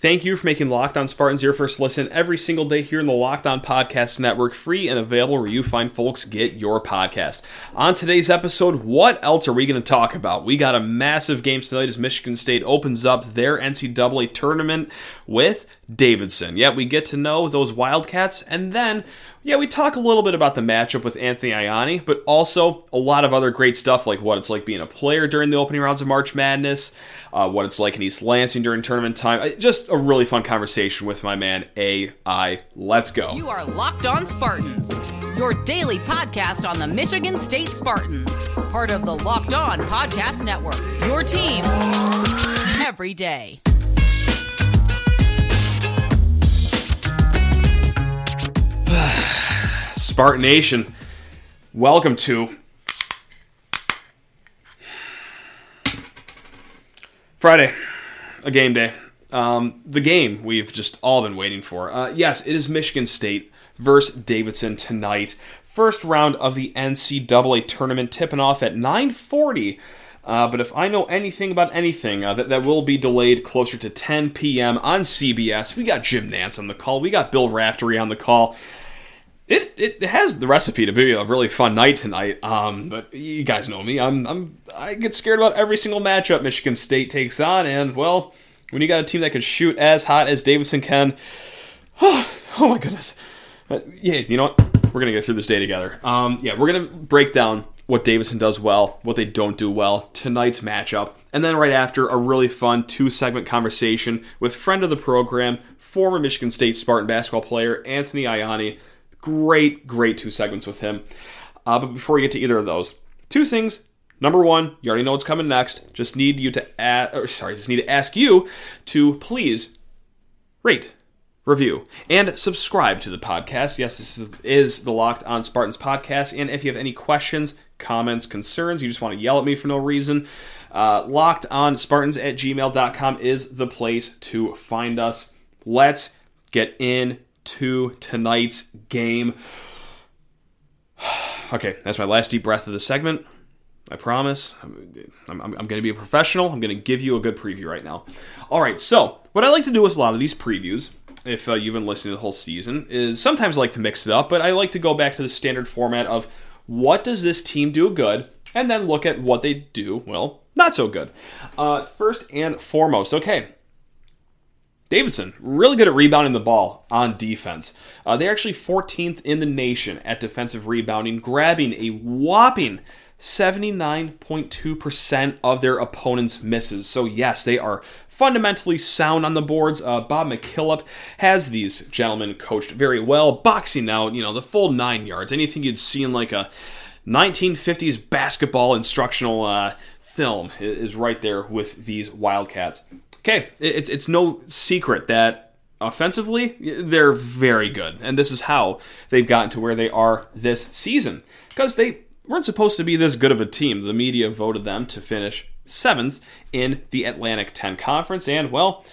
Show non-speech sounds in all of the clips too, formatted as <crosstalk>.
Thank you for making Locked On Spartans your first listen every single day here in the Locked On Podcast Network, free and available where you find folks get your podcast. On today's episode, what else are we going to talk about? We got a massive game tonight as Michigan State opens up their NCAA tournament with Davidson. Yeah, we get to know those Wildcats, and then yeah, we talk a little bit about the matchup with Anthony Ianni, but also a lot of other great stuff like what it's like being a player during the opening rounds of March Madness, uh, what it's like in East Lansing during tournament time. Just a really fun conversation with my man AI. Let's go. You are Locked On Spartans, your daily podcast on the Michigan State Spartans, part of the Locked On Podcast Network. Your team every day. Spartan Nation, welcome to Friday, a game day. Um, the game we've just all been waiting for. Uh, yes, it is Michigan State versus Davidson tonight. First round of the NCAA tournament tipping off at 940. Uh, but if I know anything about anything, uh, that, that will be delayed closer to 10 p.m. on CBS. We got Jim Nantz on the call. We got Bill Raftery on the call it, it has the recipe to be a really fun night tonight. Um, but you guys know me. I'm, I'm I get scared about every single matchup Michigan State takes on, and well, when you got a team that can shoot as hot as Davidson can, oh, <sighs> oh my goodness. Uh, yeah, you know what? We're gonna get through this day together. Um, yeah, we're gonna break down what Davidson does well, what they don't do well, tonight's matchup, and then right after a really fun two segment conversation with friend of the program, former Michigan State Spartan basketball player Anthony Ianni Great, great two segments with him. Uh, but before we get to either of those, two things. Number one, you already know what's coming next. Just need you to add, or sorry, just need to ask you to please rate, review, and subscribe to the podcast. Yes, this is the Locked On Spartans podcast. And if you have any questions, comments, concerns, you just want to yell at me for no reason, uh, locked on Spartans at gmail.com is the place to find us. Let's get in to tonight's game. <sighs> okay, that's my last deep breath of the segment. I promise. I'm, I'm, I'm going to be a professional. I'm going to give you a good preview right now. All right, so what I like to do with a lot of these previews, if uh, you've been listening to the whole season, is sometimes I like to mix it up, but I like to go back to the standard format of what does this team do good, and then look at what they do, well, not so good. Uh, first and foremost, okay, Davidson, really good at rebounding the ball on defense. Uh, they're actually 14th in the nation at defensive rebounding, grabbing a whopping 79.2% of their opponents' misses. So, yes, they are fundamentally sound on the boards. Uh, Bob McKillop has these gentlemen coached very well, boxing out, you know, the full nine yards. Anything you'd see in like a 1950s basketball instructional uh, film is right there with these Wildcats okay, it's it's no secret that offensively they're very good, and this is how they've gotten to where they are this season because they weren't supposed to be this good of a team. The media voted them to finish seventh in the Atlantic 10 Conference, and well.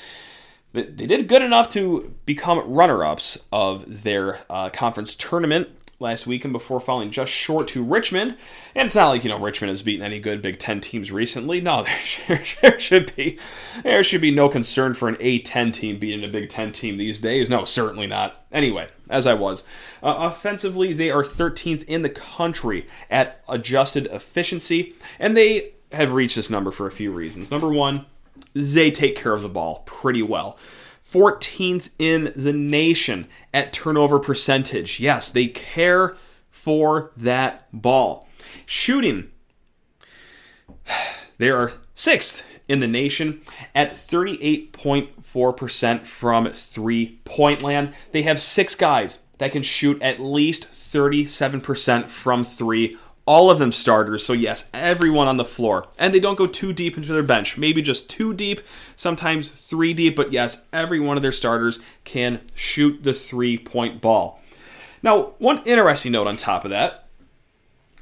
They did good enough to become runner ups of their uh, conference tournament last weekend before falling just short to Richmond. And it's not like, you know, Richmond has beaten any good Big Ten teams recently. No, <laughs> there, there should be there should be no concern for an A10 team beating a Big Ten team these days. No, certainly not. Anyway, as I was. Uh, offensively, they are 13th in the country at adjusted efficiency, and they have reached this number for a few reasons. Number one, they take care of the ball pretty well. 14th in the nation at turnover percentage. Yes, they care for that ball. Shooting, <sighs> they are sixth in the nation at 38.4% from three point land. They have six guys that can shoot at least 37% from three all of them starters. So, yes, everyone on the floor. And they don't go too deep into their bench, maybe just two deep, sometimes three deep. But, yes, every one of their starters can shoot the three point ball. Now, one interesting note on top of that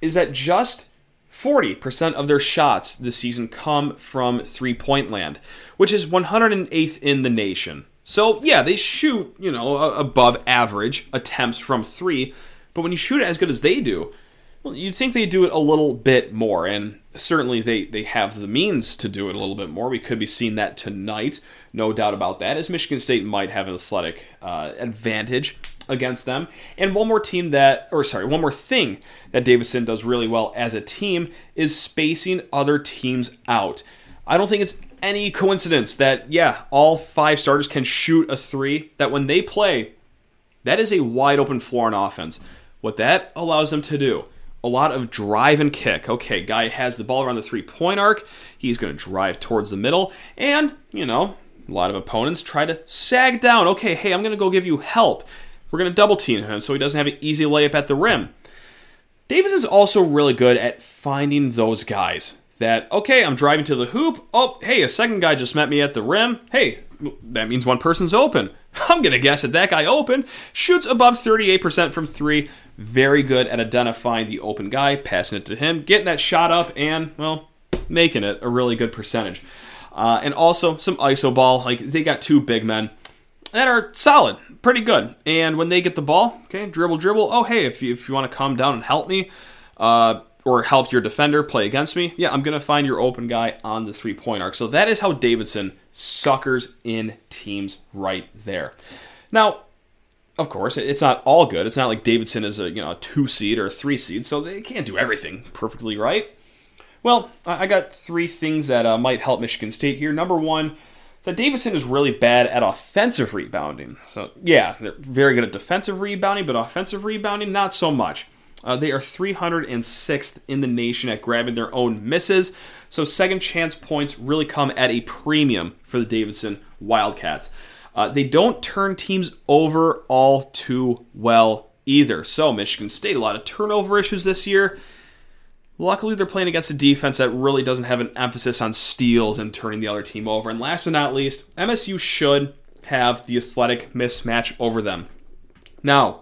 is that just 40% of their shots this season come from three point land, which is 108th in the nation. So, yeah, they shoot, you know, above average attempts from three, but when you shoot as good as they do, Well, you'd think they'd do it a little bit more, and certainly they, they have the means to do it a little bit more. We could be seeing that tonight, no doubt about that, as Michigan State might have an athletic uh, advantage against them. And one more team that, or sorry, one more thing that Davidson does really well as a team is spacing other teams out. I don't think it's any coincidence that, yeah, all five starters can shoot a three, that when they play, that is a wide open floor on offense. What that allows them to do a lot of drive and kick. Okay, guy has the ball around the three point arc. He's going to drive towards the middle. And, you know, a lot of opponents try to sag down. Okay, hey, I'm going to go give you help. We're going to double team him so he doesn't have an easy layup at the rim. Davis is also really good at finding those guys that, okay, I'm driving to the hoop. Oh, hey, a second guy just met me at the rim. Hey, that means one person's open. <laughs> I'm going to guess that that guy open shoots above 38% from three. Very good at identifying the open guy, passing it to him, getting that shot up, and, well, making it a really good percentage. Uh, and also some iso ball. Like, they got two big men that are solid, pretty good. And when they get the ball, okay, dribble, dribble. Oh, hey, if you, if you want to come down and help me, uh, or help your defender play against me, yeah, I'm going to find your open guy on the three point arc. So that is how Davidson suckers in teams right there. Now, of course, it's not all good. It's not like Davidson is a you know a two seed or a three seed, so they can't do everything perfectly right. Well, I got three things that uh, might help Michigan State here. Number one, that Davidson is really bad at offensive rebounding. So yeah, they're very good at defensive rebounding, but offensive rebounding not so much. Uh, they are 306th in the nation at grabbing their own misses. So second chance points really come at a premium for the Davidson Wildcats. Uh, they don't turn teams over all too well either. So, Michigan State, a lot of turnover issues this year. Luckily, they're playing against a defense that really doesn't have an emphasis on steals and turning the other team over. And last but not least, MSU should have the athletic mismatch over them. Now,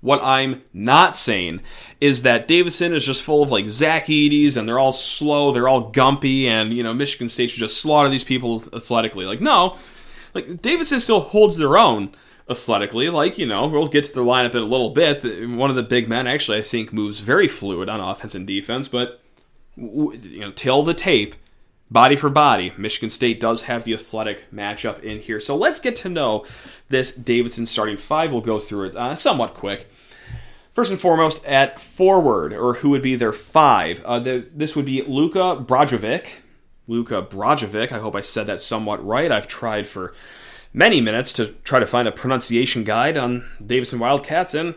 what I'm not saying is that Davidson is just full of like Zach Edey's and they're all slow, they're all gumpy, and you know Michigan State should just slaughter these people athletically. Like no, like Davidson still holds their own athletically. Like you know, we'll get to the lineup in a little bit. One of the big men actually, I think, moves very fluid on offense and defense. But you know, tail the tape, body for body, Michigan State does have the athletic matchup in here. So let's get to know this Davidson starting five. We'll go through it uh, somewhat quick. First and foremost, at forward, or who would be their five? Uh, the, this would be Luka Brajovic. Luka Brajovic. I hope I said that somewhat right. I've tried for many minutes to try to find a pronunciation guide on Davidson Wildcats and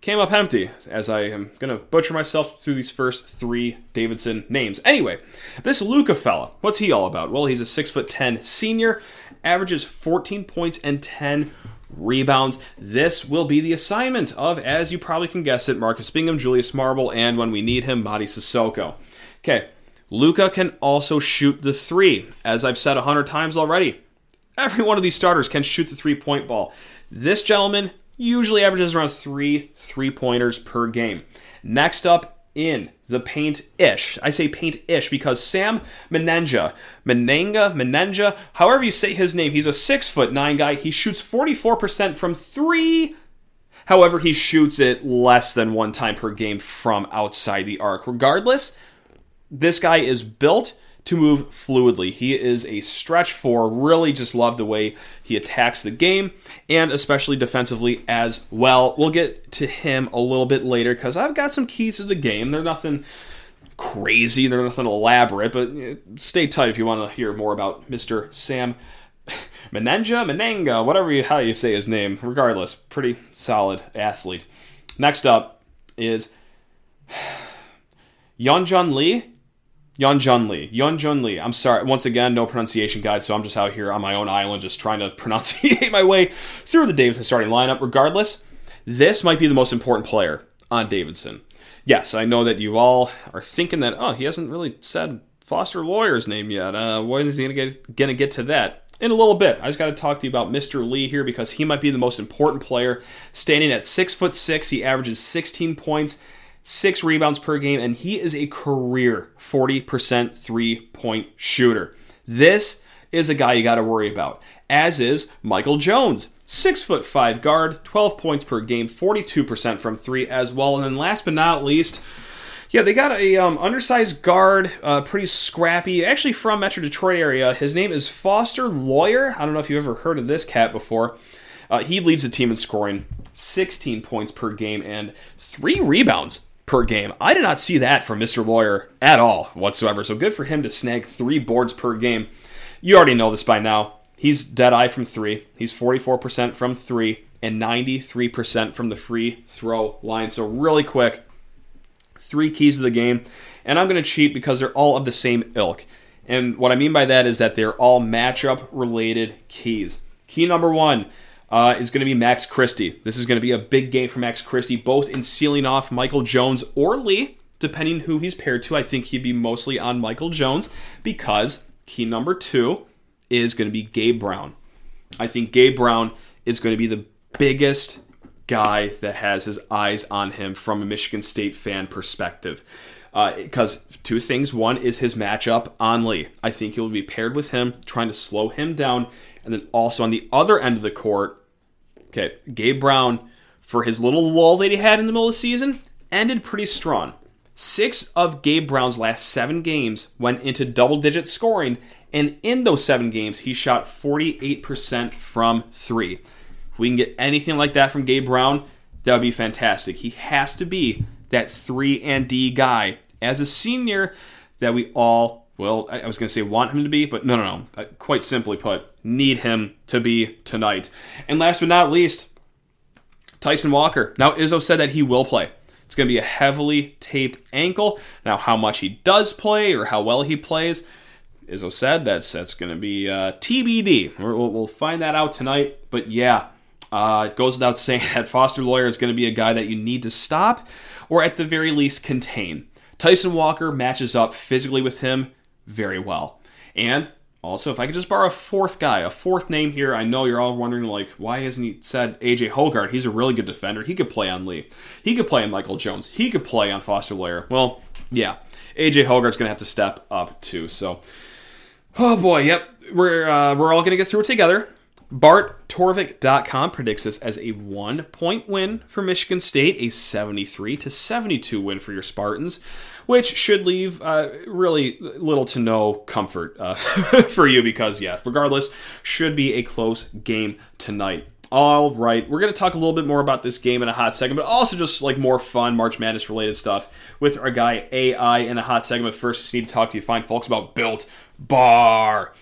came up empty, as I am going to butcher myself through these first three Davidson names. Anyway, this Luka fella, what's he all about? Well, he's a 6'10 senior, averages 14 points and 10 rebounds. This will be the assignment of, as you probably can guess it, Marcus Bingham, Julius Marble, and when we need him, Mady Sissoko. Okay, Luka can also shoot the three. As I've said a hundred times already, every one of these starters can shoot the three point ball. This gentleman usually averages around three three pointers per game. Next up in the paint ish. I say paint ish because Sam Menenja, Menenga, Menenja, however you say his name, he's a six foot nine guy. He shoots 44% from three. However, he shoots it less than one time per game from outside the arc. Regardless, this guy is built to move fluidly. He is a stretch four. Really just love the way he attacks the game and especially defensively as well. We'll get to him a little bit later because I've got some keys to the game. They're nothing crazy, they're nothing elaborate, but eh, stay tight if you want to hear more about Mr. Sam <laughs> Menenja, Menenga, whatever you, how you say his name. Regardless, pretty solid athlete. Next up is <sighs> Yeonjun Lee. Yeonjun Lee. Yeonjun Lee. I'm sorry. Once again, no pronunciation guide, so I'm just out here on my own island just trying to <laughs> pronunciate my way through the Davidson starting lineup. Regardless, this might be the most important player on Davidson. Yes, I know that you all are thinking that, oh, he hasn't really said Foster Loyer's name yet. Uh, when is he gonna get, gonna get to that? In a little bit. I just got to talk to you about Mr. Lee here because he might be the most important player. Standing at six foot six, he averages 16 points six rebounds per game, and he is a career 40% three point shooter. This is a guy you got to worry about, as is Michael Jones. Six foot five guard, 12 points per game, 42% from three as well. And then last but not least, yeah, they got a um, undersized guard, uh, pretty scrappy, actually from Metro Detroit area. His name is Foster Loyer. I don't know if you've ever heard of this cat before. Uh, he leads the team in scoring, 16 points per game and three rebounds per game. I did not see that from Mr. Loyer at all whatsoever. So good for him to snag three boards per game. You already know this by now. He's dead eye from three. He's 44% from three and 93% from the free throw line. So really quick, three keys of the game. And I'm going to cheat because they're all of the same ilk. And what I mean by that is that they're all matchup related keys. Key number one uh, is going to be Max Christie. This is going to be a big game for Max Christie, both in sealing off Michael Jones or Lee, depending who he's paired to. I think he'd be mostly on Michael Jones because key number two is going to be Gabe Brown. I think Gabe Brown is going to be the biggest guy that has his eyes on him from a Michigan State fan perspective. Because uh, two things. One is his matchup on Lee. I think he'll be paired with him, trying to slow him down. And then also on the other end of the court, Okay, Gabe Brown, for his little lull that he had in the middle of the season, ended pretty strong. Six of Gabe Brown's last seven games went into double digit scoring, and in those seven games, he shot 48% from three. If we can get anything like that from Gabe Brown, that would be fantastic. He has to be that 3 and D guy as a senior that we all well, I was going to say want him to be, but no, no, no. Uh, quite simply put, need him to be tonight. And last but not least, Tyson Walker. Now, Izzo said that he will play. It's going to be a heavily taped ankle. Now, how much he does play or how well he plays, Izzo said that's that's going to be uh, TBD. We'll, we'll, find that out tonight. But yeah, uh, it goes without <laughs> saying that Foster Loyer is going to be a guy that you need to stop or at the very least contain. Tyson Walker matches up physically with him very well. And also, if I could just borrow a fourth guy, a fourth name here, I know you're all wondering, like, why hasn't he said AJ Hoggard? He's a really good defender. He could play on Lee. He could play on Michael Jones. He could play on Foster Loyer. Well, yeah, AJ Hoggard's going to have to step up too. So, oh boy, yep, we're uh, we're all going to get through it together. BartTorvik.com predicts this as a one point win for Michigan State, a 73 to 72 win for your Spartans, which should leave uh, really little to no comfort uh, <laughs> for you because, yeah, regardless, should be a close game tonight. All right, we're going to talk a little bit more about this game in a hot second, but also just like more fun March Madness related stuff with our guy AI in a hot segment. First, just need to talk to you fine folks about Built Bar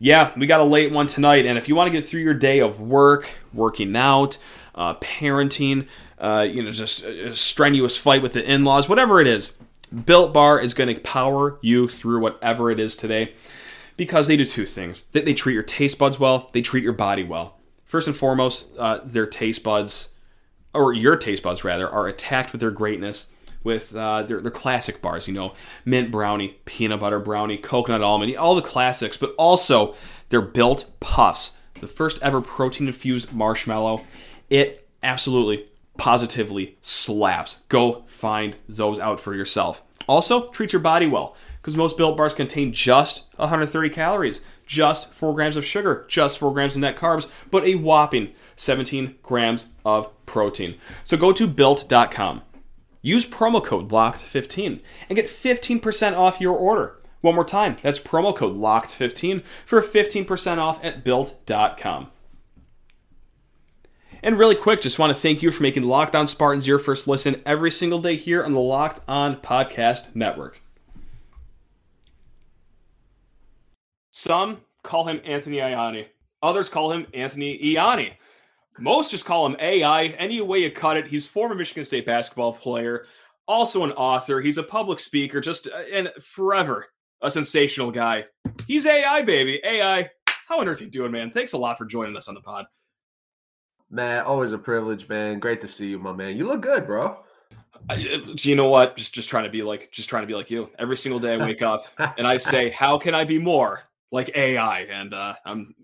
yeah, we got a late one tonight. And if you want to get through your day of work, working out, uh, parenting, uh, you know, just a strenuous fight with the in laws, whatever it is, Built Bar is going to power you through whatever it is today because they do two things. They, they treat your taste buds well, they treat your body well. First and foremost, uh, their taste buds, or your taste buds rather, are attacked with their greatness with uh, their, their classic bars, you know, mint brownie, peanut butter brownie, coconut almond, all the classics, but also their built puffs, the first ever protein infused marshmallow. It absolutely, positively slaps. Go find those out for yourself. Also, treat your body well because most built bars contain just 130 calories, just 4 grams of sugar, just 4 grams of net carbs, but a whopping 17 grams of protein. So go to built.com Use promo code LOCKED15 and get 15% off your order. One more time, that's promo code LOCKED15 for 15% off at built.com. And really quick, just want to thank you for making Locked On Spartans your first listen every single day here on the Locked On Podcast Network. Some call him Anthony Iani. Others call him Anthony Iani. Most just call him AI. Any way you cut it, he's former Michigan State basketball player, also an author. He's a public speaker, just uh, and forever a sensational guy. He's AI, baby. AI. How on earth are you doing, man? Thanks a lot for joining us on the pod. Man, always a privilege, man. Great to see you, my man. You look good, bro. I, uh, you know what? Just just trying to be like just trying to be like you. Every single day I wake up and I say, <laughs> "How can I be more like AI?" And uh, I'm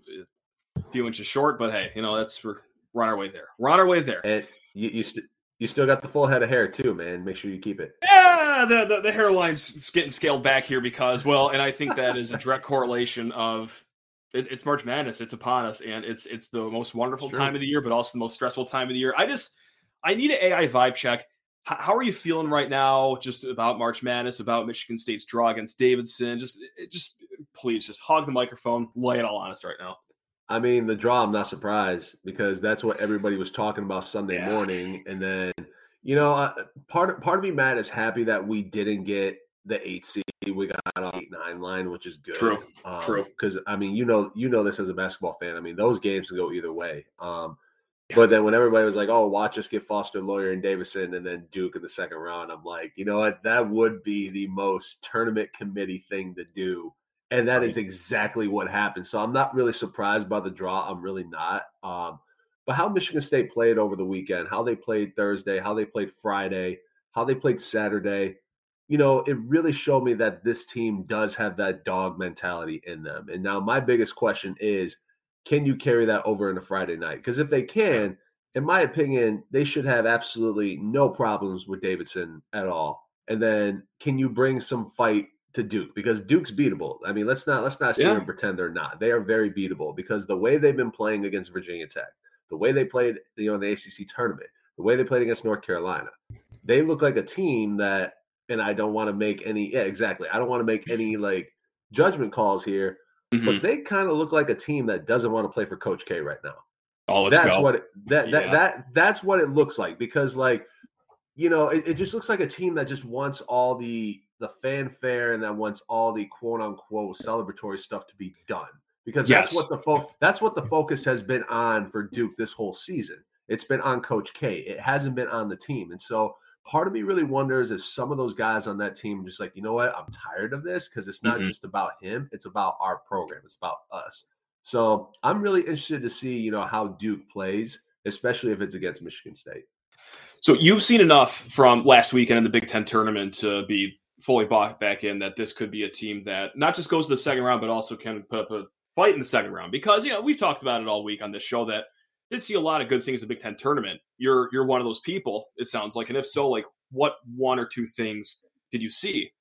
a few inches short, but hey, you know that's for on our way there. We're on our way there. And you you, st- you still got the full head of hair too, man. Make sure you keep it. Yeah, the, the the hairline's getting scaled back here because well, and I think that is a direct correlation of it, it's March Madness. It's upon us, and it's it's the most wonderful time of the year, but also the most stressful time of the year. I just I need an AI vibe check. H- how are you feeling right now? Just about March Madness, about Michigan State's draw against Davidson. Just just please, just hog the microphone, lay it all on us right now. I mean, the draw. I'm not surprised because that's what everybody was talking about Sunday yeah. morning, and then you know, uh, part part of me, Matt, is happy that we didn't get the eight seed. We got on eight nine line, which is good. True. Um, True. Because I mean, you know, you know this as a basketball fan. I mean, those games can go either way. Um, yeah. But then when everybody was like, "Oh, watch us get Foster Loyer, and Davidson, and then Duke in the second round," I'm like, you know what? That would be the most tournament committee thing to do, and that right. is exactly what happened. So I'm not really surprised by the draw. I'm really not. Um, but how Michigan State played over the weekend, how they played Thursday, how they played Friday, how they played Saturday, you know, it really showed me that this team does have that dog mentality in them. And now my biggest question is can you carry that over into Friday night? Because if they can, in my opinion, they should have absolutely no problems with Davidson at all. And then can you bring some fight to Duke? Because Duke's beatable. I mean, let's not let's not sit yeah. and pretend they're not. They are very beatable because the way they've been playing against Virginia Tech, the way they played, you know, in the ACC tournament, the way they played against North Carolina, they look like a team that and I don't want to make any yeah, exactly. I don't want to make any like judgment calls here, mm-hmm. but they kind of look like a team that doesn't want to play for Coach K right now. Oh, that's go. what it, that yeah. that that that's what it looks like because like you know it, it just looks like a team that just wants all the the fanfare and that wants all the quote unquote celebratory stuff to be done because yes. that's what the fo- that's what the focus has been on for Duke this whole season. It's been on Coach K. It hasn't been on the team, and so part of me really wonders if some of those guys on that team just like, you know what, I'm tired of this because it's not mm-hmm. just about him, it's about our program, it's about us. So I'm really interested to see, you know, how Duke plays, especially if it's against Michigan State. So you've seen enough from last weekend in the Big Ten tournament to be fully bought back in that this could be a team that not just goes to the second round, but also can put up a fight in the second round. Because you know we've talked about it all week on this show that did see a lot of good things in the Big Ten tournament. You're you're one of those people, it sounds like. And if so, like what one or two things did you see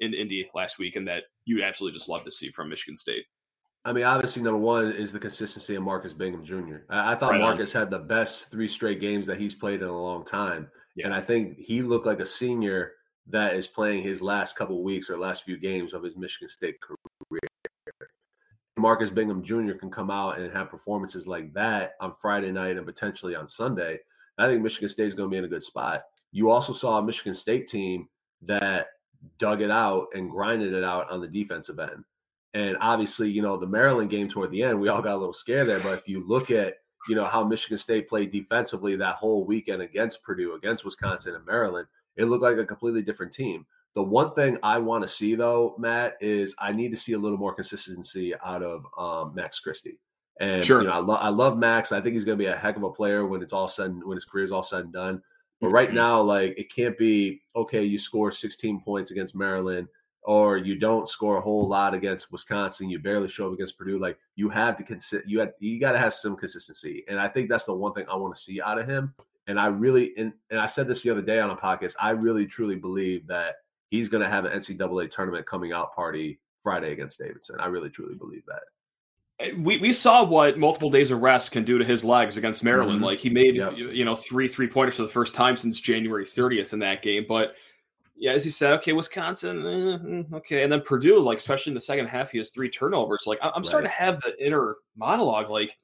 in Indy last week and that you'd absolutely just love to see from Michigan State? I mean, obviously, number one is the consistency of Marcus Bingham Jr. I, I thought right Marcus on. had the best three straight games that he's played in a long time. Yeah. And I think he looked like a senior that is playing his last couple weeks or last few games of his Michigan State career. Marcus Bingham Jr. can come out and have performances like that on Friday night and potentially on Sunday, I think Michigan State is going to be in a good spot. You also saw a Michigan State team that dug it out and grinded it out on the defensive end. And obviously, you know, the Maryland game toward the end, we all got a little scared there. But if you look at, you know, how Michigan State played defensively that whole weekend against Purdue, against Wisconsin and Maryland, it looked like a completely different team. The one thing I want to see though, Matt, is I need to see a little more consistency out of um, Max Christie. And sure. you know, I, lo- I love Max. I think he's going to be a heck of a player when it's all said and, when his career is all said and done. But right mm-hmm. now, like it can't be okay. You score 16 points against Maryland, or you don't score a whole lot against Wisconsin. You barely show up against Purdue. Like you have to consider you had you got to have some consistency, and I think that's the one thing I want to see out of him. And I really and, and I said this the other day on a podcast. I really truly believe that he's going to have an NCAA tournament coming out party Friday against Davidson. I really truly believe that. Eh, we, we saw what multiple days of rest can do to his legs against Maryland. Mm-hmm. Like he made yep. you know three three pointers for the first time since January 30th in that game. But yeah, as you said, okay, Wisconsin, eh, mm, okay, and then Purdue, like especially in the second half, he has three turnovers. Like I'm right. starting to have the inner monologue. Like,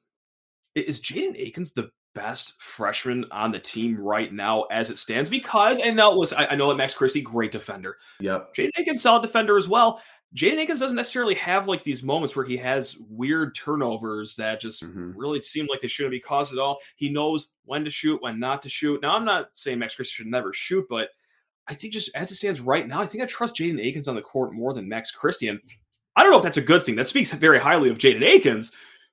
is Jaden Akins the best freshman on the team right now as it stands because and now listen, I, I know that Max Christie, great defender. Yep. Jaden Akins, solid defender as well. Jaden Akins doesn't necessarily have like these moments where he has weird turnovers that just mm-hmm. really seem like they shouldn't be caused at all. He knows when to shoot, when not to shoot. Now, I'm not saying Max Christie should never shoot, but I think just as it stands right now, I think I trust Jaden Akins on the court more than Max Christie. And I don't know if that's a good thing. That speaks very highly of Jaden Akins,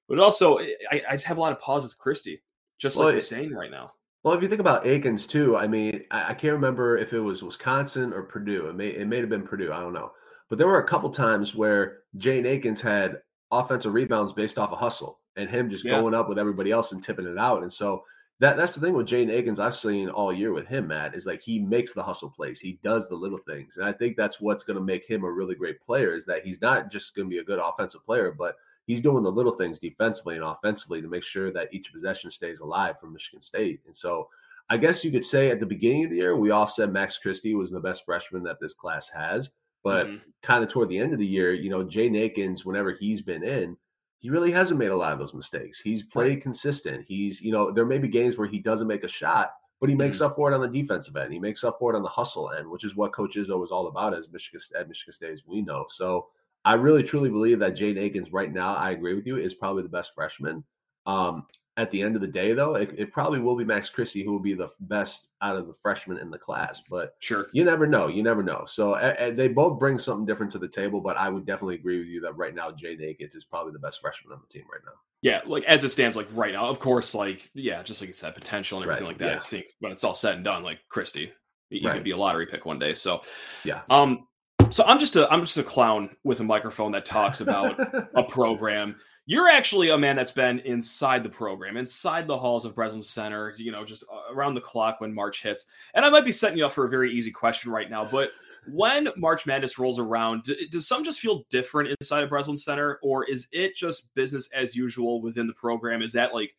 but also I, I just have a lot of pause with Christie just well, like you're saying right now. Well, if you think about Akins too, I mean, I, I, can't remember if it was Wisconsin or Purdue. It may it may have been Purdue. I don't know. But there were a couple times where Jaden Akins had offensive rebounds based off a of hustle and him just yeah. going up with everybody else and tipping it out. And so that that's the thing with Jane Akins I've seen all year with him, Matt, is like he makes the hustle plays. He does the little things. And I think that's what's going to make him a really great player is that he's not just going to be a good offensive player, but he's doing the little things defensively and offensively to make sure that each possession stays alive for Michigan State. And so I guess you could say at the beginning of the year, we all said Max Christie was the best freshman that this class has. But mm-hmm. kind of toward the end of the year, you know, Jay Akins, whenever he's been in, he really hasn't made a lot of those mistakes. He's played right. consistent. He's, you know, there may be games where he doesn't make a shot, but he makes mm-hmm. up for it on the defensive end. He makes up for it on the hustle end, which is what Coach Izzo is all about as Michigan at Michigan State, as we know. So I really truly believe that Jaden Akins right now, I agree with you, is probably the best freshman. Um, at the end of the day, though, it, it, probably will be Max Christie who will be the best out of the freshmen in the class. But sure, you never know. You never know. So uh, they both bring something different to the table. But I would definitely agree with you that right now, Jay Akins is probably the best freshman on the team right now. Yeah, like as it stands, like right now, of course, like yeah, just like you said, potential and everything right, like that. Yeah. I think when it's all said and done, like Christie, you right. could be a lottery pick one day. So yeah, um, so I'm just a I'm just a clown with a microphone that talks about a program. You're actually a man that's been inside the program, inside the halls of Breslin Center, you know, just uh, around the clock when March hits. And I might be setting you up for a very easy question right now, but when March Madness rolls around, does some just feel different inside of Breslin Center, or is it just business as usual within the program? Is that like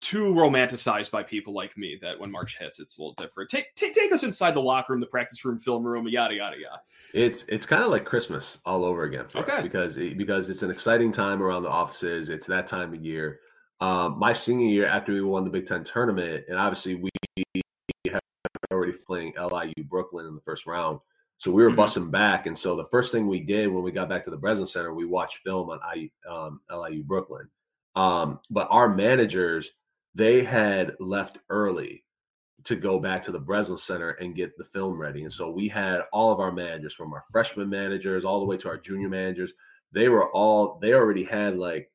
too romanticized by people like me that when March hits, it's a little different. Take take, take us inside the locker room, the practice room, film room, yada yada yada. It's it's kind of like Christmas all over again for okay. us because because it's an exciting time around the offices. It's that time of year. Um, my senior year after we won the Big Ten tournament, and obviously we had already playing LIU Brooklyn in the first round. So we were mm-hmm. busting back, and so the first thing we did when we got back to the Breslin Center, we watched film on I, um, LIU Brooklyn. Um, but our managers they had left early to go back to the Breslin Center and get the film ready. And so we had all of our managers from our freshman managers all the way to our junior managers. They were all they already had like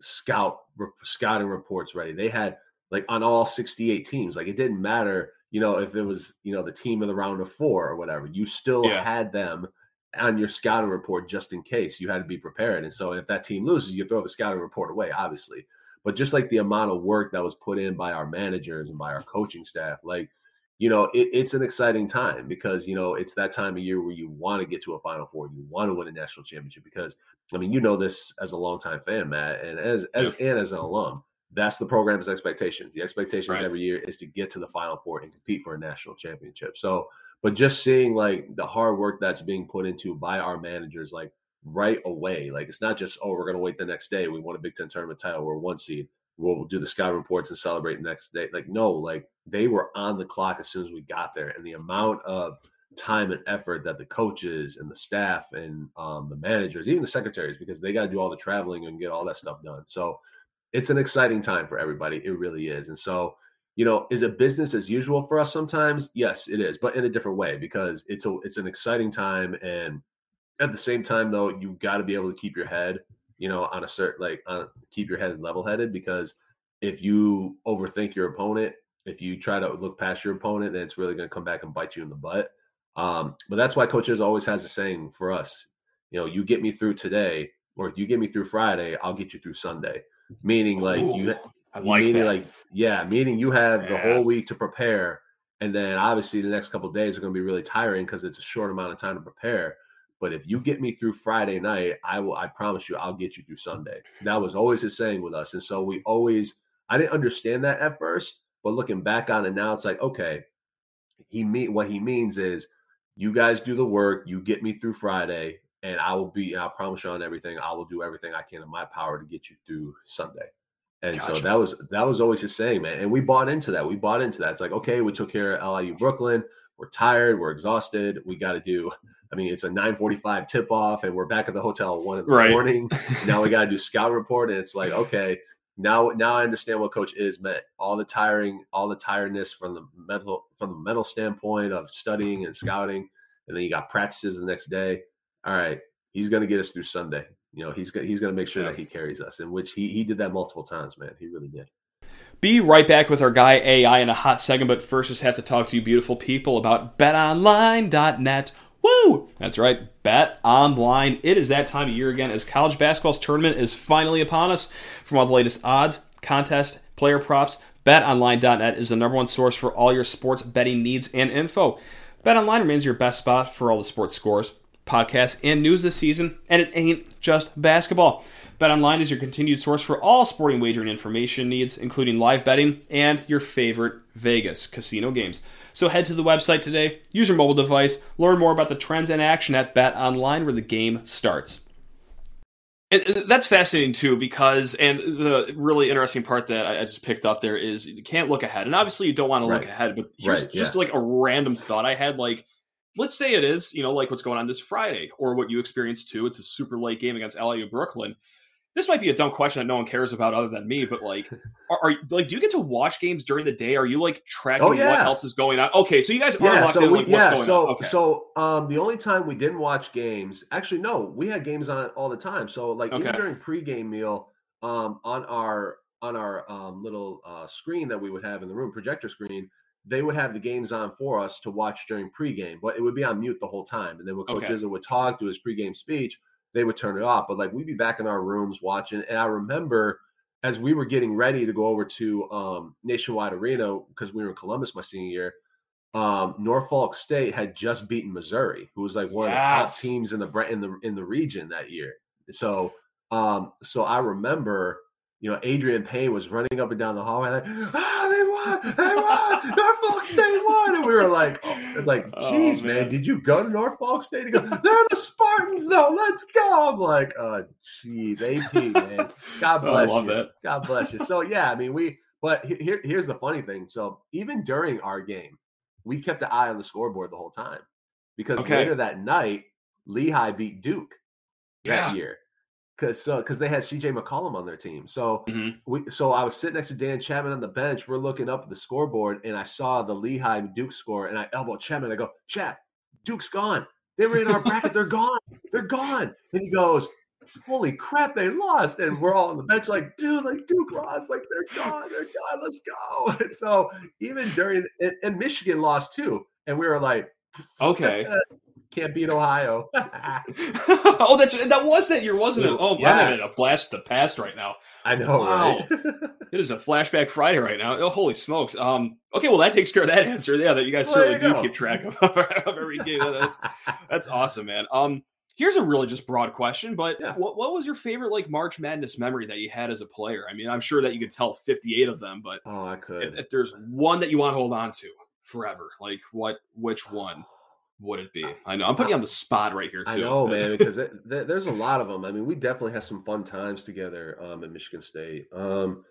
scout scouting reports ready. They had like on all 68 teams. Like it didn't matter, you know, if it was, you know, the team of the round of 4 or whatever. You still yeah. had them on your scouting report just in case. You had to be prepared. And so if that team loses, you throw the scouting report away, obviously but just like the amount of work that was put in by our managers and by our coaching staff, like, you know, it, it's an exciting time because, you know, it's that time of year where you want to get to a Final Four, you want to win a national championship because, I mean, you know this as a longtime fan, Matt, and as, as and as an alum, that's the program's expectations. The expectations right. every year is to get to the Final Four and compete for a national championship. So, but just seeing like the hard work that's being put into by our managers, like right away. Like it's not just, oh, we're going to wait the next day. We won a Big Ten tournament title. We're one seed. We'll do the sky reports and celebrate next day. Like, no, like they were on the clock as soon as we got there. And the amount of time and effort that the coaches and the staff and um, the managers, even the secretaries, because they got to do all the traveling and get all that stuff done. So it's an exciting time for everybody. It really is. And so, you know, is it business as usual for us sometimes? Yes, it is, but in a different way because it's a it's an exciting time and at the same time though you've got to be able to keep your head you know on a certain like uh, keep your head level headed because if you overthink your opponent if you try to look past your opponent then it's really going to come back and bite you in the butt um, but that's why coaches always has a saying for us you know you get me through today or you get me through friday i'll get you through sunday meaning like Ooh, you I like meaning that. like yeah meaning you have yeah. the whole week to prepare and then obviously the next couple days are going to be really tiring because it's a short amount of time to prepare but if you get me through Friday night, I will. I promise you, I'll get you through Sunday. That was always his saying with us, and so we always. I didn't understand that at first, but looking back on it now, it's like okay, he mean what he means is you guys do the work, you get me through Friday, and I will be. I promise you on everything. I will do everything I can in my power to get you through Sunday. And gotcha. so that was that was always his saying, man. And we bought into that. We bought into that. It's like, okay, we took care of LIU Brooklyn. We're tired. We're exhausted. We got to do I mean, it's a 9:45 tip off, and we're back at the hotel at one in the right. morning. <laughs> now we got to do scout report, and it's like, okay, now now I understand what Coach is meant. All the tiring, all the tiredness from the mental from the mental standpoint of studying and scouting, and then you got practices the next day. All right, he's going to get us through Sunday. You know, he's he's going to make sure yeah. that he carries us, in which he he did that multiple times, man. He really did. Be right back with our guy AI in a hot second, but first, just have to talk to you beautiful people about BetOnline.net Woo! That's right, bet online. It is that time of year again as college basketball's tournament is finally upon us. From all the latest odds, contests, player props, betonline.net is the number one source for all your sports betting needs and info. BetOnline remains your best spot for all the sports scores podcasts, and news this season, and it ain't just basketball. BetOnline is your continued source for all sporting wagering information needs, including live betting and your favorite Vegas casino games. So head to the website today, use your mobile device, learn more about the trends and action at BetOnline where the game starts. And uh, that's fascinating too, because and the really interesting part that I just picked up there is you can't look ahead, and obviously you don't want to look Right. ahead. But here's Right, just like a random thought I had, like let's say it is, you know, like what's going on this Friday, or what you experienced too. It's a super late game against LIU Brooklyn. This might be a dumb question that no one cares about other than me, but like, <laughs> are, are like, do you get to watch games during the day? Are you like tracking Oh, what else is going on? Okay, so you guys are Yeah, locked so in we, like what's yeah, going so on. Okay, so um, the only time we didn't watch games, actually, no, we had games on all the time. So like even Okay. during pregame meal, um, on our on our um, little uh, screen that we would have in the room, projector screen, they would have the games on for us to watch during pregame, but it would be on mute the whole time. And then when Coach Okay. Izzo would talk, do his pregame speech, they would turn it off. But like we'd be back in our rooms watching, and I remember as we were getting ready to go over to um, Nationwide Arena because we were in Columbus my senior year, um, Norfolk State had just beaten Missouri, who was like one of the top teams in the in the in the region that year. So, um, so I remember, you know, Adreian Payne was running up and down the hallway like, "Ah, won! They won! Norfolk State won!" And we were like, oh, "It's like, Oh, man. man, did you go to Norfolk State?" He goes, "They're the Spartans, though. Let's go!" I'm like, "Oh, jeez, AP, man. God <laughs> Oh, I bless love you. that. God bless you." So yeah, I mean, we. But here, here's the funny thing. So even during our game, we kept an eye on the scoreboard the whole time because Okay. later that night, Lehigh beat Duke Yeah. that year because because they had CJ McCollum on their team. So Mhm. we so I was sitting next to Dan Chapman on the bench. We're looking up at the scoreboard, and I saw the Lehigh Duke score, and I elbowed Chapman. I go, Chap, Duke's gone. They were in our bracket. They're gone. They're gone. And he goes, Holy crap, they lost. And we're all on the bench, like, dude, like Duke lost. Like they're gone. They're gone. Let's go. <laughs> And so even during and, and Michigan lost too. And we were like, Okay. <laughs> can't beat Ohio. <laughs> oh, that's that was that year, wasn't it? Oh, Yeah. I'm having a blast of the past right now. I know, Wow. right? <laughs> It is a flashback Friday right now. Oh, holy smokes! Um, okay, well that takes care of that <laughs> answer. Yeah, that you guys Well, certainly you do go. keep track of, of every game. That's that's awesome, man. Um, here's a really just broad question, but Yeah. what what was your favorite like March Madness memory that you had as a player? I mean, I'm sure that you could tell 58 of them, but oh, I could. if, if there's one that you want to hold on to forever, like what which one would it be? I know I'm putting you on the spot right here too. I know, man, <laughs> because th- there's a lot of them. I mean, we definitely had some fun times together um, at Michigan State. Um,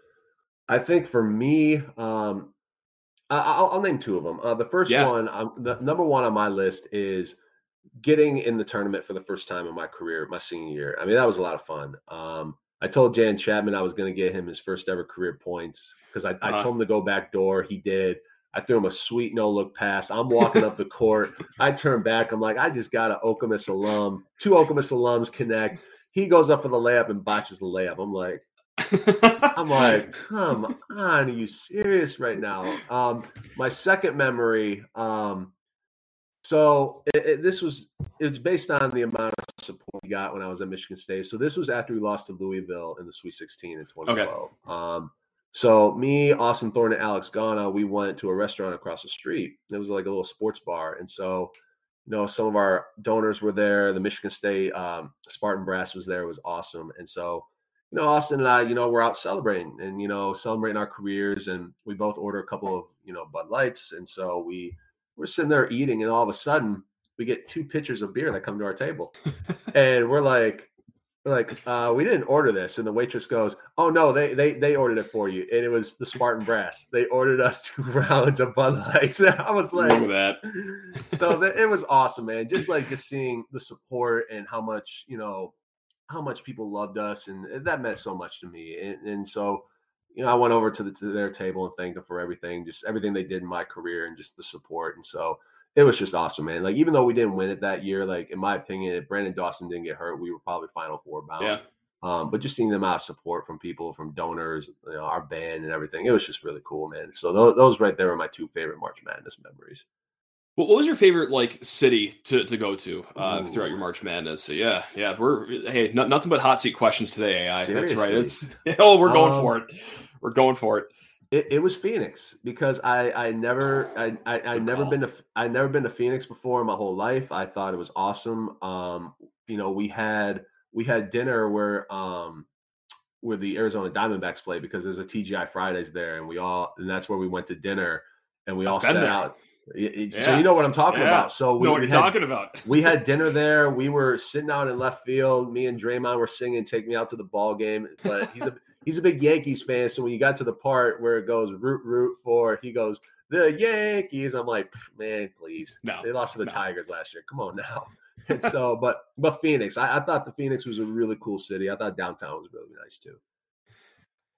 I think for me, um, I- I'll, I'll name two of them. Uh, the first Yeah. one, um, the number one on my list is getting in the tournament for the first time in my career, my senior year. I mean, that was a lot of fun. Um, I told Dan Chapman I was going to get him his first ever career points because I, I Uh-huh. told him to go back door. He did. I threw him a sweet no look pass. I'm walking up the <laughs> court. I turn back. I'm like, I just got an Okemos alum. Two Okemos alums connect. He goes up for the layup and botches the layup. I'm like, I'm like, come on, are you serious right now? Um, my second memory, um, so it, it- this was it's based on the amount of support we got when I was at Michigan State. So this was after we lost to Louisville in the Sweet 16 in 2012. Um, so me, Austin Thorne, and Alex Gauna, we went to a restaurant across the street. It was like a little sports bar, and so you know some of our donors were there. The Michigan State um, Spartan Brass was there. It was awesome, and so you know, Austin and I, you know, we're out celebrating and, you know, celebrating our careers. And we both order a couple of, you know, Bud Lights. And so we, we're sitting there eating and all of a sudden we get two pitchers of beer that come to our table. <laughs> and we're like, like, uh, we didn't order this. And the waitress goes, Oh no, they, they, they ordered it for you. And it was the Spartan Brass. They ordered us <laughs> two rounds of Bud Lights. <laughs> And I was like, at that. so that it was awesome, man. Just like just seeing the support and how much you know how much people loved us, and that meant so much to me. And, and so, you know, I went over to, the, to their table and thanked them for everything, just everything they did in my career, and just the support. And so it was just awesome, man. Like even though we didn't win it that year, like in my opinion, if Branden Dawson didn't get hurt, we were probably Final Four bound. Yeah. Um, but just seeing them out of support from people, from donors, you know, our band and everything, it was just really cool, man. So those, those right there are my two favorite March Madness memories. What what was your favorite like city to, to go to uh, throughout your March Madness? So yeah, yeah, we're hey, no, nothing but hot seat questions today. AI, that's right. It's <laughs> oh, we're going Um, for it. We're going for it. It, it was Phoenix because I I never I I, I never call. been to I never been to Phoenix before in my whole life. I thought it was awesome. Um, you know, we had we had dinner where um where the Arizona Diamondbacks play because there's a TGI Fridays there, and we all and that's where we went to dinner, and we all I've been sat there. out. It- it- So you know what I'm talking Yeah. about. So we, know what we you're had, talking about. <laughs> we had dinner there. We were sitting out in left field. Me and Draymond were singing "Take Me Out to the Ball Game." But he's a he's a big Yankees fan. So when you got to the part where it goes root root for, he goes the Yankees. I'm like, "Pff, man, please. No, they lost to the no. Tigers last year. Come on now. <laughs> And so, but but Phoenix, I, I thought the Phoenix was a really cool city. I thought downtown was really nice too.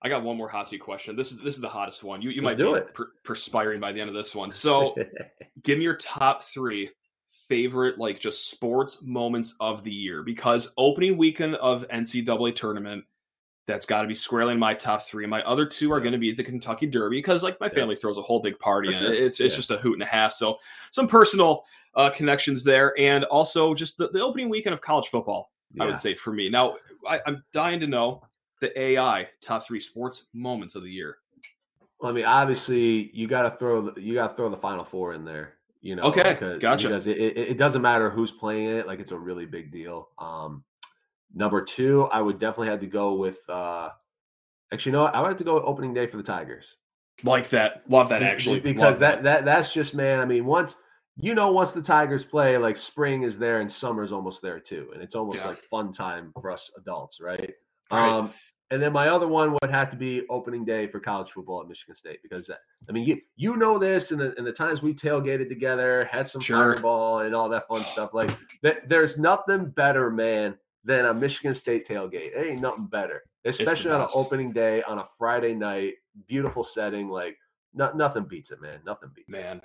I got one more hot seat question. This is this is the hottest one. You you Let's might do be it. per- perspiring by the end of this one. So <laughs> give me your top three favorite like just sports moments of the year because opening weekend of NCAA tournament that's got to be squarely in my top three. My other two are Yeah. going to be the Kentucky Derby because like my Yeah. family throws a whole big party and it's it's Yeah. just a hoot and a half. So some personal uh, connections there and also just the, the opening weekend of college football. I would say for me. Now I, I'm dying to know the AI top three sports moments of the year. Well, I mean, obviously, you got to throw the, you got to throw the Final Four in there. You know, Okay, because, gotcha. Because it, it, it doesn't matter who's playing it; like it's a really big deal. Um, number two, I would definitely have to go with. uh Actually, you know what? I would have to go with opening day for the Tigers. Like that. Love that actually. because Love that that that's just man. I mean, once you know, once the Tigers play, like spring is there and summer's almost there too, and it's almost Yeah. like fun time for us adults, right? Right. Um, and then my other one would have to be opening day for college football at Michigan State because that, I mean, you you know this, and the, and the times we tailgated together, had some Sure. fireball and all that fun stuff. Like that, there's nothing better, man, than a Michigan State tailgate. It ain't nothing better, especially on an opening day on a Friday night, beautiful setting. Like no, nothing beats it, man. Nothing beats it. Man,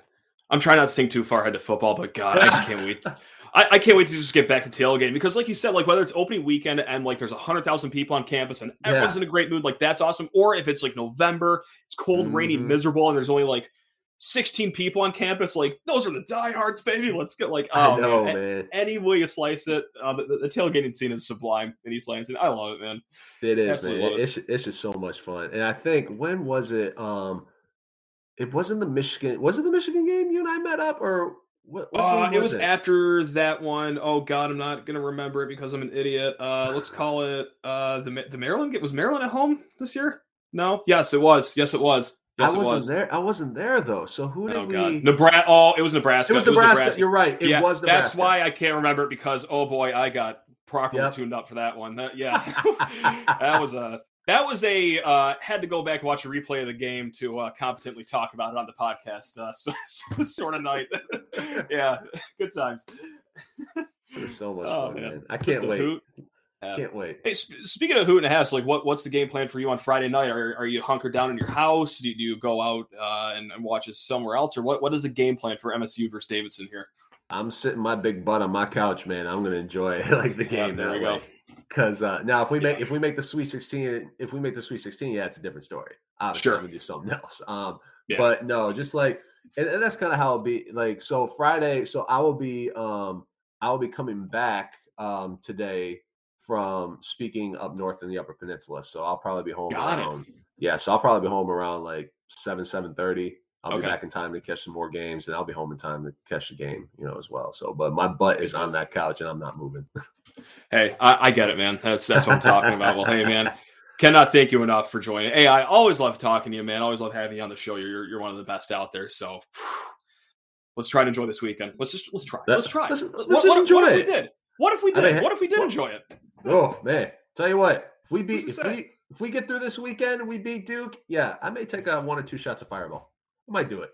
I'm trying not to think too far ahead to football, but God, I just can't wait. <laughs> I, I can't wait to just get back to tailgating because, like you said, like whether it's opening weekend and like there's a hundred thousand people on campus and everyone's Yeah. in a great mood, like that's awesome. Or if it's like November, it's cold, rainy, Mhm. miserable, and there's only like 16 people on campus, like those are the diehards, baby. Let's get like I oh know, man. man. Any way you slice it, uh, the, the tailgating scene is sublime in East Lansing. I love it, man. It is, man. it. It's it's just so much fun. And I think when was it? Um, it wasn't the Michigan. Was it the Michigan game you and I met up, or what? what Uh, game it was after that one. Oh God, I'm not gonna remember it because I'm an idiot. Uh, let's <sighs> call it uh, the the Maryland. game. Was Maryland at home this year? No. Yes, it was. Yes, it was. Yes, I wasn't was. there. I wasn't there though. So who did Oh we? Nebraska. Oh, it was Nebraska. It was Nebraska. You're right. It yeah, was Nebraska. that's why I can't remember it because oh boy, I got properly Yep. tuned up for that one. That, yeah, <laughs> that was a that was a uh, had to go back and watch a replay of the game to uh, competently talk about it on the podcast. Uh, <laughs> so, so sort of night. <laughs> yeah, good times. It was so much Oh, fun, man. man. I can't wait. hoot. Yeah. Can't wait. Hey, sp- speaking of hoot and a half, like what what's the game plan for you on Friday night? Are, are you hunkered down in your house? Do, do you go out uh, and, and watch it somewhere else, or what? What is the game plan for MSU versus Davidson here? I'm sitting my big butt on my couch, man. I'm gonna enjoy <laughs> like the Yeah, game there that we go. way. Because uh, now, if we make Yeah. if we make the Sweet 16, if we make the Sweet 16, yeah, it's a different story. Obviously, Sure. I'm gonna do something <laughs> else. Um, Yeah. but no, just like, and, and that's kind of how it'll be. Like, so Friday, so I will be, um, I will be coming back um today from speaking up north in the Upper Peninsula. So I'll probably be home Got it. Yeah, so I'll probably be home around like seven, seven thirty. I'll Okay. be back in time to catch some more games, and I'll be home in time to catch the game, you know, as well. So, but my butt is on that couch, and I'm not moving. Hey, I, I get it, man. That's that's what I'm talking about. Well, hey, man, cannot thank you enough for joining. Hey, I always love talking to you, man. Always love having you on the show. You're you're, you're one of the best out there. So <sighs> let's try and enjoy this weekend. Let's just let's try. Let's try. Let's- let's just what- enjoy what if it. we did? What if we I did? mean, what if we did what- enjoy it? Oh man, tell you what, if we beat, if say? we if we get through this weekend we beat Duke, yeah, I may take a one or two shots of Fireball. I might do it.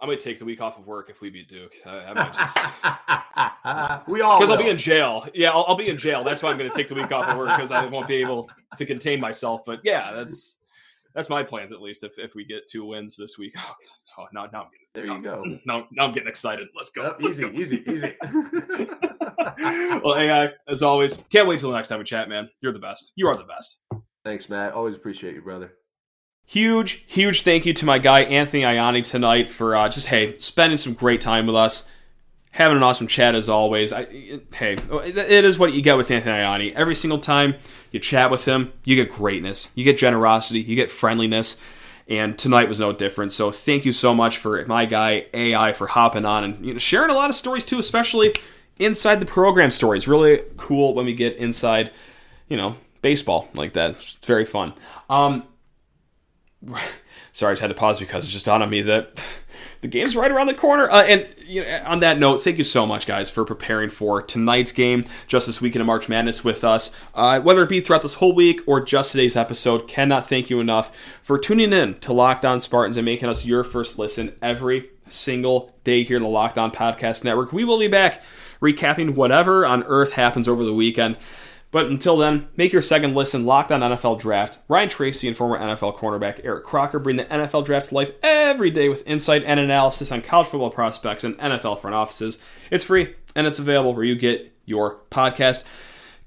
I might take the week off of work if we beat Duke. I, I might just <laughs> we all because I'll be in jail. Yeah, I'll, I'll be in jail. That's why I'm going to take the week off of work because I won't be able to contain myself. But yeah, that's that's my plans at least. If if we get two wins this week, oh no, now, now I'm getting There you go. <clears throat> now, now I'm getting excited. Let's go. Yep, Let's easy, go. easy, easy. <laughs> <laughs> well, AI, as always, can't wait till the next time we chat, man. You're the best. You are the best. Thanks, Matt. Always appreciate you, brother. Huge, huge thank you to my guy Anthony Ianni tonight for uh, just hey spending some great time with us, having an awesome chat as always. I, it- hey, it is what you get with Anthony Ianni. Every single time you chat with him, you get greatness, you get generosity, you get friendliness, and tonight was no different. So thank you so much for my guy AI for hopping on and you know, sharing a lot of stories too, especially inside the program stories. Really cool when we get inside, you know, baseball like that. It's very fun. Um, <laughs> sorry, I just had to pause because it's just on me that <laughs> the game's right around the corner. Uh, and you know, on that note, thank you so much, guys, for preparing for tonight's game, just this weekend of March Madness with us. Uh, whether it be throughout this whole week or just today's episode, cannot thank you enough for tuning in to Locked On Spartans and making us your first listen every single day here in the Locked On Podcast Network. We will be back recapping whatever on earth happens over the weekend. But until then, make your second listen locked on NFL Draft. Ryan Tracy and former NFL cornerback Eric Crocker bring the NFL Draft to life every day with insight and analysis on college football prospects and NFL front offices. It's free and it's available where you get your podcast.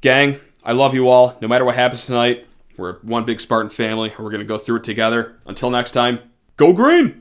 Gang, I love you all. No matter what happens tonight, we're one big Spartan family we're going to go through it together. Until next time, go green!